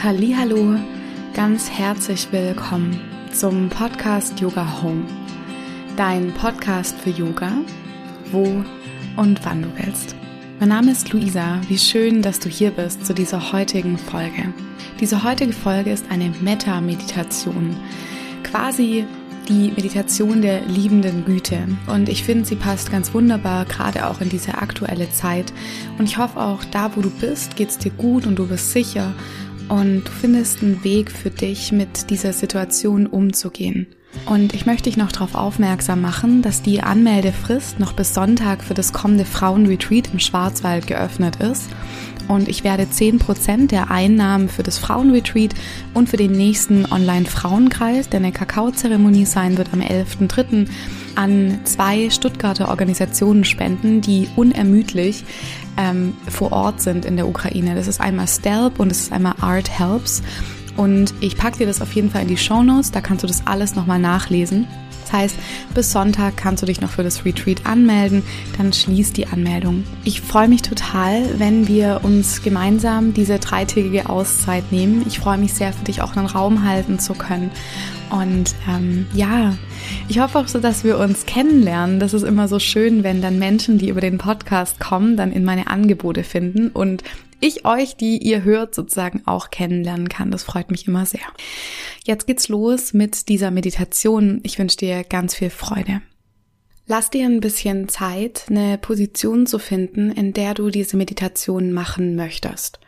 Hallo, ganz herzlich willkommen zum Podcast Yoga Home. Dein Podcast für Yoga, wo und wann du willst. Mein Name ist Luisa. Wie schön, dass du hier bist zu dieser heutigen Folge. Diese heutige Folge ist eine Meta-Meditation. Quasi die Meditation der liebenden Güte. Und ich finde, sie passt ganz wunderbar, gerade auch in diese aktuelle Zeit. Und ich hoffe auch, da wo du bist, geht es dir gut und du bist sicher und du findest einen Weg für dich, mit dieser Situation umzugehen. Und ich möchte dich noch darauf aufmerksam machen, dass die Anmeldefrist noch bis Sonntag für das kommende Frauenretreat im Schwarzwald geöffnet ist. Und ich werde 10% der Einnahmen für das Frauenretreat und für den nächsten Online-Frauenkreis, der eine Kakaozeremonie sein wird am 11.3., an zwei Stuttgarter Organisationen spenden, die unermüdlich ähm, vor Ort sind in der Ukraine. Das ist einmal Stelp und es ist einmal Art Helps. Und ich packe dir das auf jeden Fall in die Show Notes, da kannst du das alles nochmal nachlesen. Das heißt, bis Sonntag kannst du dich noch für das Retreat anmelden, dann schließt die Anmeldung. Ich freue mich total, wenn wir uns gemeinsam diese dreitägige Auszeit nehmen. Ich freue mich sehr, für dich auch einen Raum halten zu können. Und ähm, ja, ich hoffe auch so, dass wir uns kennenlernen. Das ist immer so schön, wenn dann Menschen, die über den Podcast kommen, dann in meine Angebote finden und ich euch, die ihr hört, sozusagen auch kennenlernen kann. Das freut mich immer sehr. Jetzt geht's los mit dieser Meditation. Ich wünsche dir ganz viel Freude. Lass dir ein bisschen Zeit, eine Position zu finden, in der du diese Meditation machen möchtest.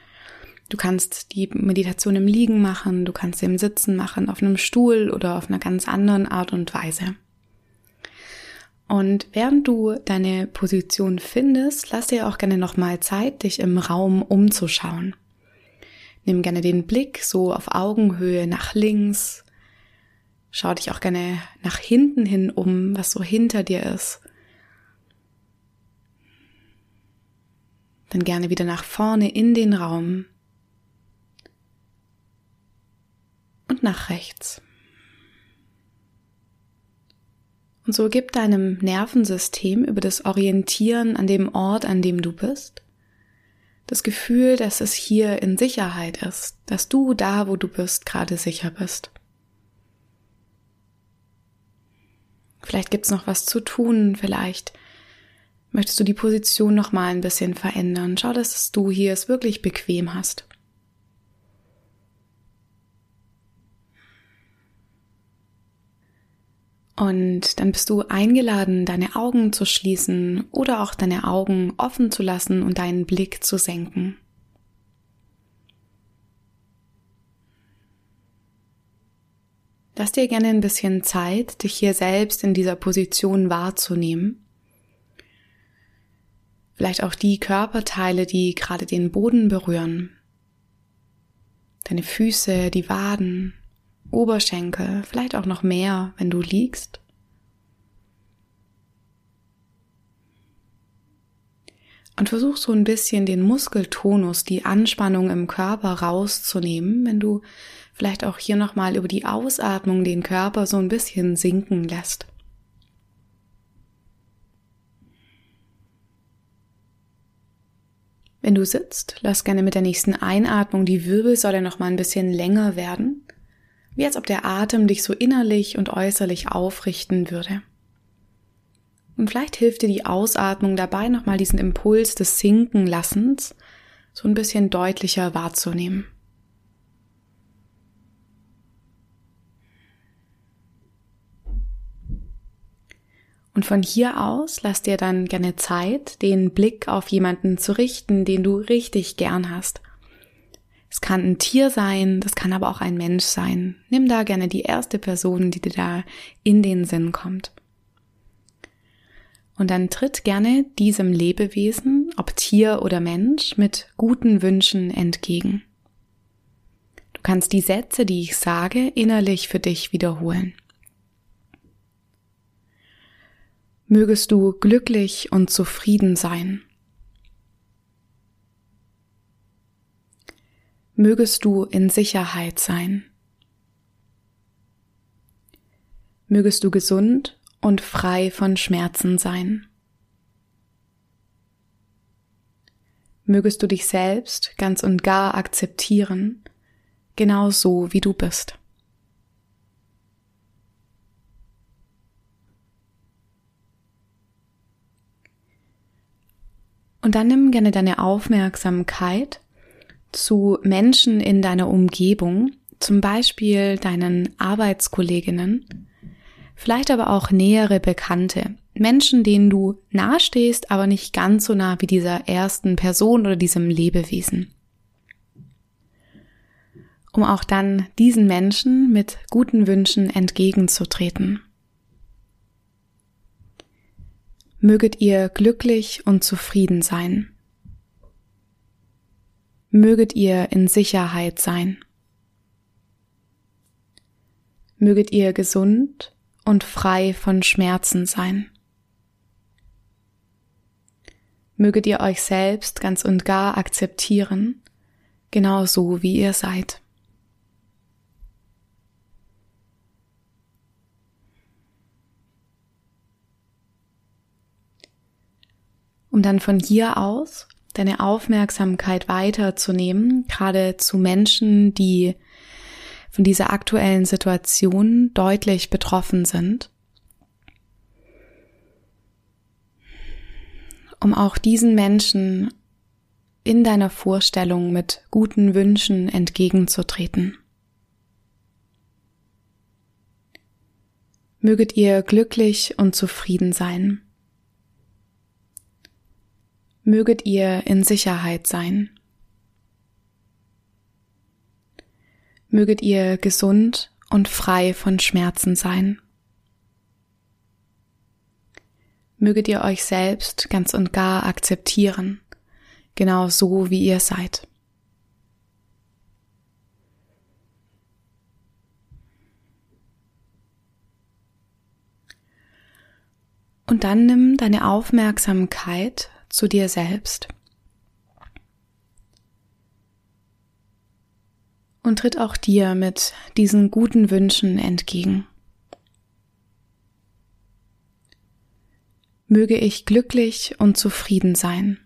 Du kannst die Meditation im Liegen machen, du kannst sie im Sitzen machen, auf einem Stuhl oder auf einer ganz anderen Art und Weise. Und während du deine Position findest, lass dir auch gerne nochmal Zeit, dich im Raum umzuschauen. Nimm gerne den Blick so auf Augenhöhe nach links. Schau dich auch gerne nach hinten hin um, was so hinter dir ist. Dann gerne wieder nach vorne in den Raum. Und nach rechts. Und so gib deinem Nervensystem über das Orientieren an dem Ort, an dem du bist, das Gefühl, dass es hier in Sicherheit ist, dass du da, wo du bist, gerade sicher bist. Vielleicht gibt's noch was zu tun, vielleicht möchtest du die Position noch mal ein bisschen verändern. Schau, dass du hier es wirklich bequem hast. Und dann bist du eingeladen, deine Augen zu schließen oder auch deine Augen offen zu lassen und deinen Blick zu senken. Lass dir gerne ein bisschen Zeit, dich hier selbst in dieser Position wahrzunehmen. Vielleicht auch die Körperteile, die gerade den Boden berühren. Deine Füße, die Waden, Oberschenkel, vielleicht auch noch mehr, wenn du liegst. Und versuch so ein bisschen den Muskeltonus, die Anspannung im Körper rauszunehmen, wenn du vielleicht auch hier nochmal über die Ausatmung den Körper so ein bisschen sinken lässt. Wenn du sitzt, lass gerne mit der nächsten Einatmung die Wirbelsäule noch mal ein bisschen länger werden wie als ob der Atem dich so innerlich und äußerlich aufrichten würde. Und vielleicht hilft dir die Ausatmung dabei, nochmal diesen Impuls des Sinkenlassens so ein bisschen deutlicher wahrzunehmen. Und von hier aus lass dir dann gerne Zeit, den Blick auf jemanden zu richten, den du richtig gern hast. Es kann ein Tier sein, das kann aber auch ein Mensch sein. Nimm da gerne die erste Person, die dir da in den Sinn kommt. Und dann tritt gerne diesem Lebewesen, ob Tier oder Mensch, mit guten Wünschen entgegen. Du kannst die Sätze, die ich sage, innerlich für dich wiederholen. Mögest du glücklich und zufrieden sein. Mögest du in Sicherheit sein. Mögest du gesund und frei von Schmerzen sein. Mögest du dich selbst ganz und gar akzeptieren, genau so, wie du bist. Und dann nimm gerne deine Aufmerksamkeit zu Menschen in deiner Umgebung, zum Beispiel deinen Arbeitskolleginnen, vielleicht aber auch nähere Bekannte, Menschen, denen du nahestehst, aber nicht ganz so nah wie dieser ersten Person oder diesem Lebewesen. Um auch dann diesen Menschen mit guten Wünschen entgegenzutreten. Möget ihr glücklich und zufrieden sein. Möget ihr in Sicherheit sein. Möget ihr gesund und frei von Schmerzen sein. Möget ihr euch selbst ganz und gar akzeptieren, genau so wie ihr seid. Um dann von hier aus deine Aufmerksamkeit weiterzunehmen, gerade zu Menschen, die von dieser aktuellen Situation deutlich betroffen sind, um auch diesen Menschen in deiner Vorstellung mit guten Wünschen entgegenzutreten. Möget ihr glücklich und zufrieden sein. Möget ihr in Sicherheit sein. Möget ihr gesund und frei von Schmerzen sein. Möget ihr euch selbst ganz und gar akzeptieren, genau so wie ihr seid. Und dann nimm deine Aufmerksamkeit zu dir selbst. Und tritt auch dir mit diesen guten Wünschen entgegen. Möge ich glücklich und zufrieden sein.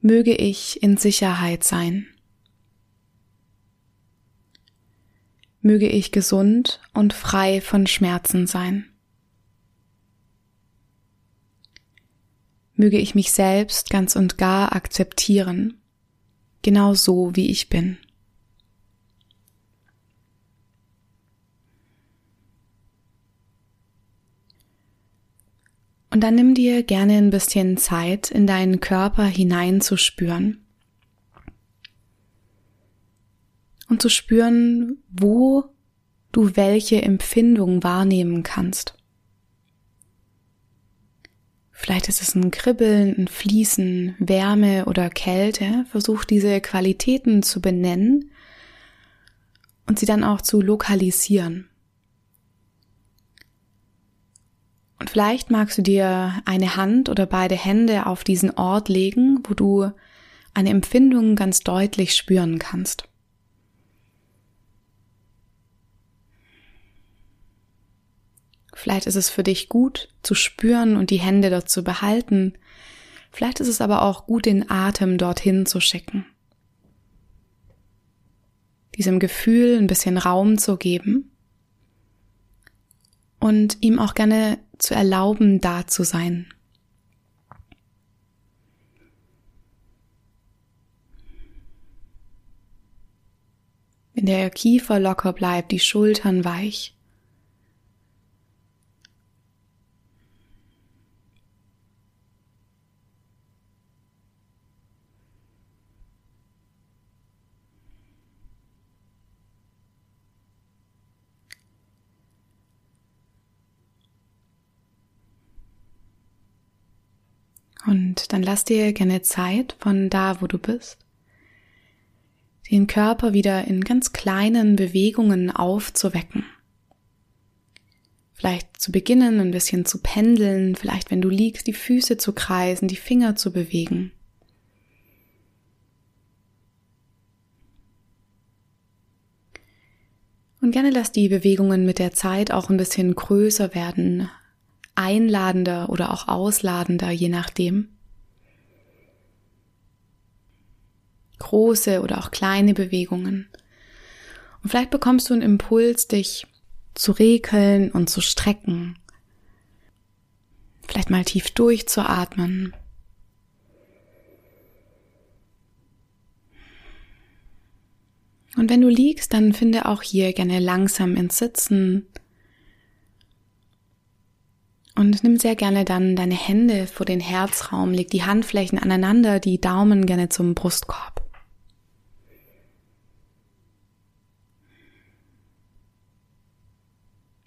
Möge ich in Sicherheit sein. Möge ich gesund und frei von Schmerzen sein. Möge ich mich selbst ganz und gar akzeptieren, genau so wie ich bin. Und dann nimm dir gerne ein bisschen Zeit, in deinen Körper hineinzuspüren und zu spüren, wo du welche Empfindung wahrnehmen kannst. Vielleicht ist es ein Kribbeln, ein Fließen, Wärme oder Kälte. Versuch diese Qualitäten zu benennen und sie dann auch zu lokalisieren. Und vielleicht magst du dir eine Hand oder beide Hände auf diesen Ort legen, wo du eine Empfindung ganz deutlich spüren kannst. Vielleicht ist es für dich gut zu spüren und die Hände dort zu behalten. Vielleicht ist es aber auch gut, den Atem dorthin zu schicken. Diesem Gefühl ein bisschen Raum zu geben und ihm auch gerne zu erlauben, da zu sein. Wenn der Kiefer locker bleibt, die Schultern weich, Und dann lass dir gerne Zeit von da, wo du bist, den Körper wieder in ganz kleinen Bewegungen aufzuwecken. Vielleicht zu beginnen, ein bisschen zu pendeln, vielleicht wenn du liegst, die Füße zu kreisen, die Finger zu bewegen. Und gerne lass die Bewegungen mit der Zeit auch ein bisschen größer werden, einladender oder auch ausladender, je nachdem. große oder auch kleine Bewegungen. Und vielleicht bekommst du einen Impuls, dich zu rekeln und zu strecken. Vielleicht mal tief durchzuatmen. Und wenn du liegst, dann finde auch hier gerne langsam ins Sitzen. Und nimm sehr gerne dann deine Hände vor den Herzraum, leg die Handflächen aneinander, die Daumen gerne zum Brustkorb.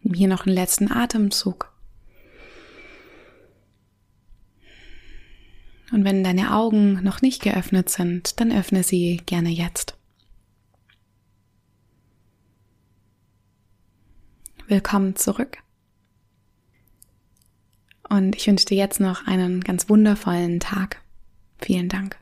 Hier noch einen letzten Atemzug. Und wenn deine Augen noch nicht geöffnet sind, dann öffne sie gerne jetzt. Willkommen zurück. Und ich wünsche dir jetzt noch einen ganz wundervollen Tag. Vielen Dank.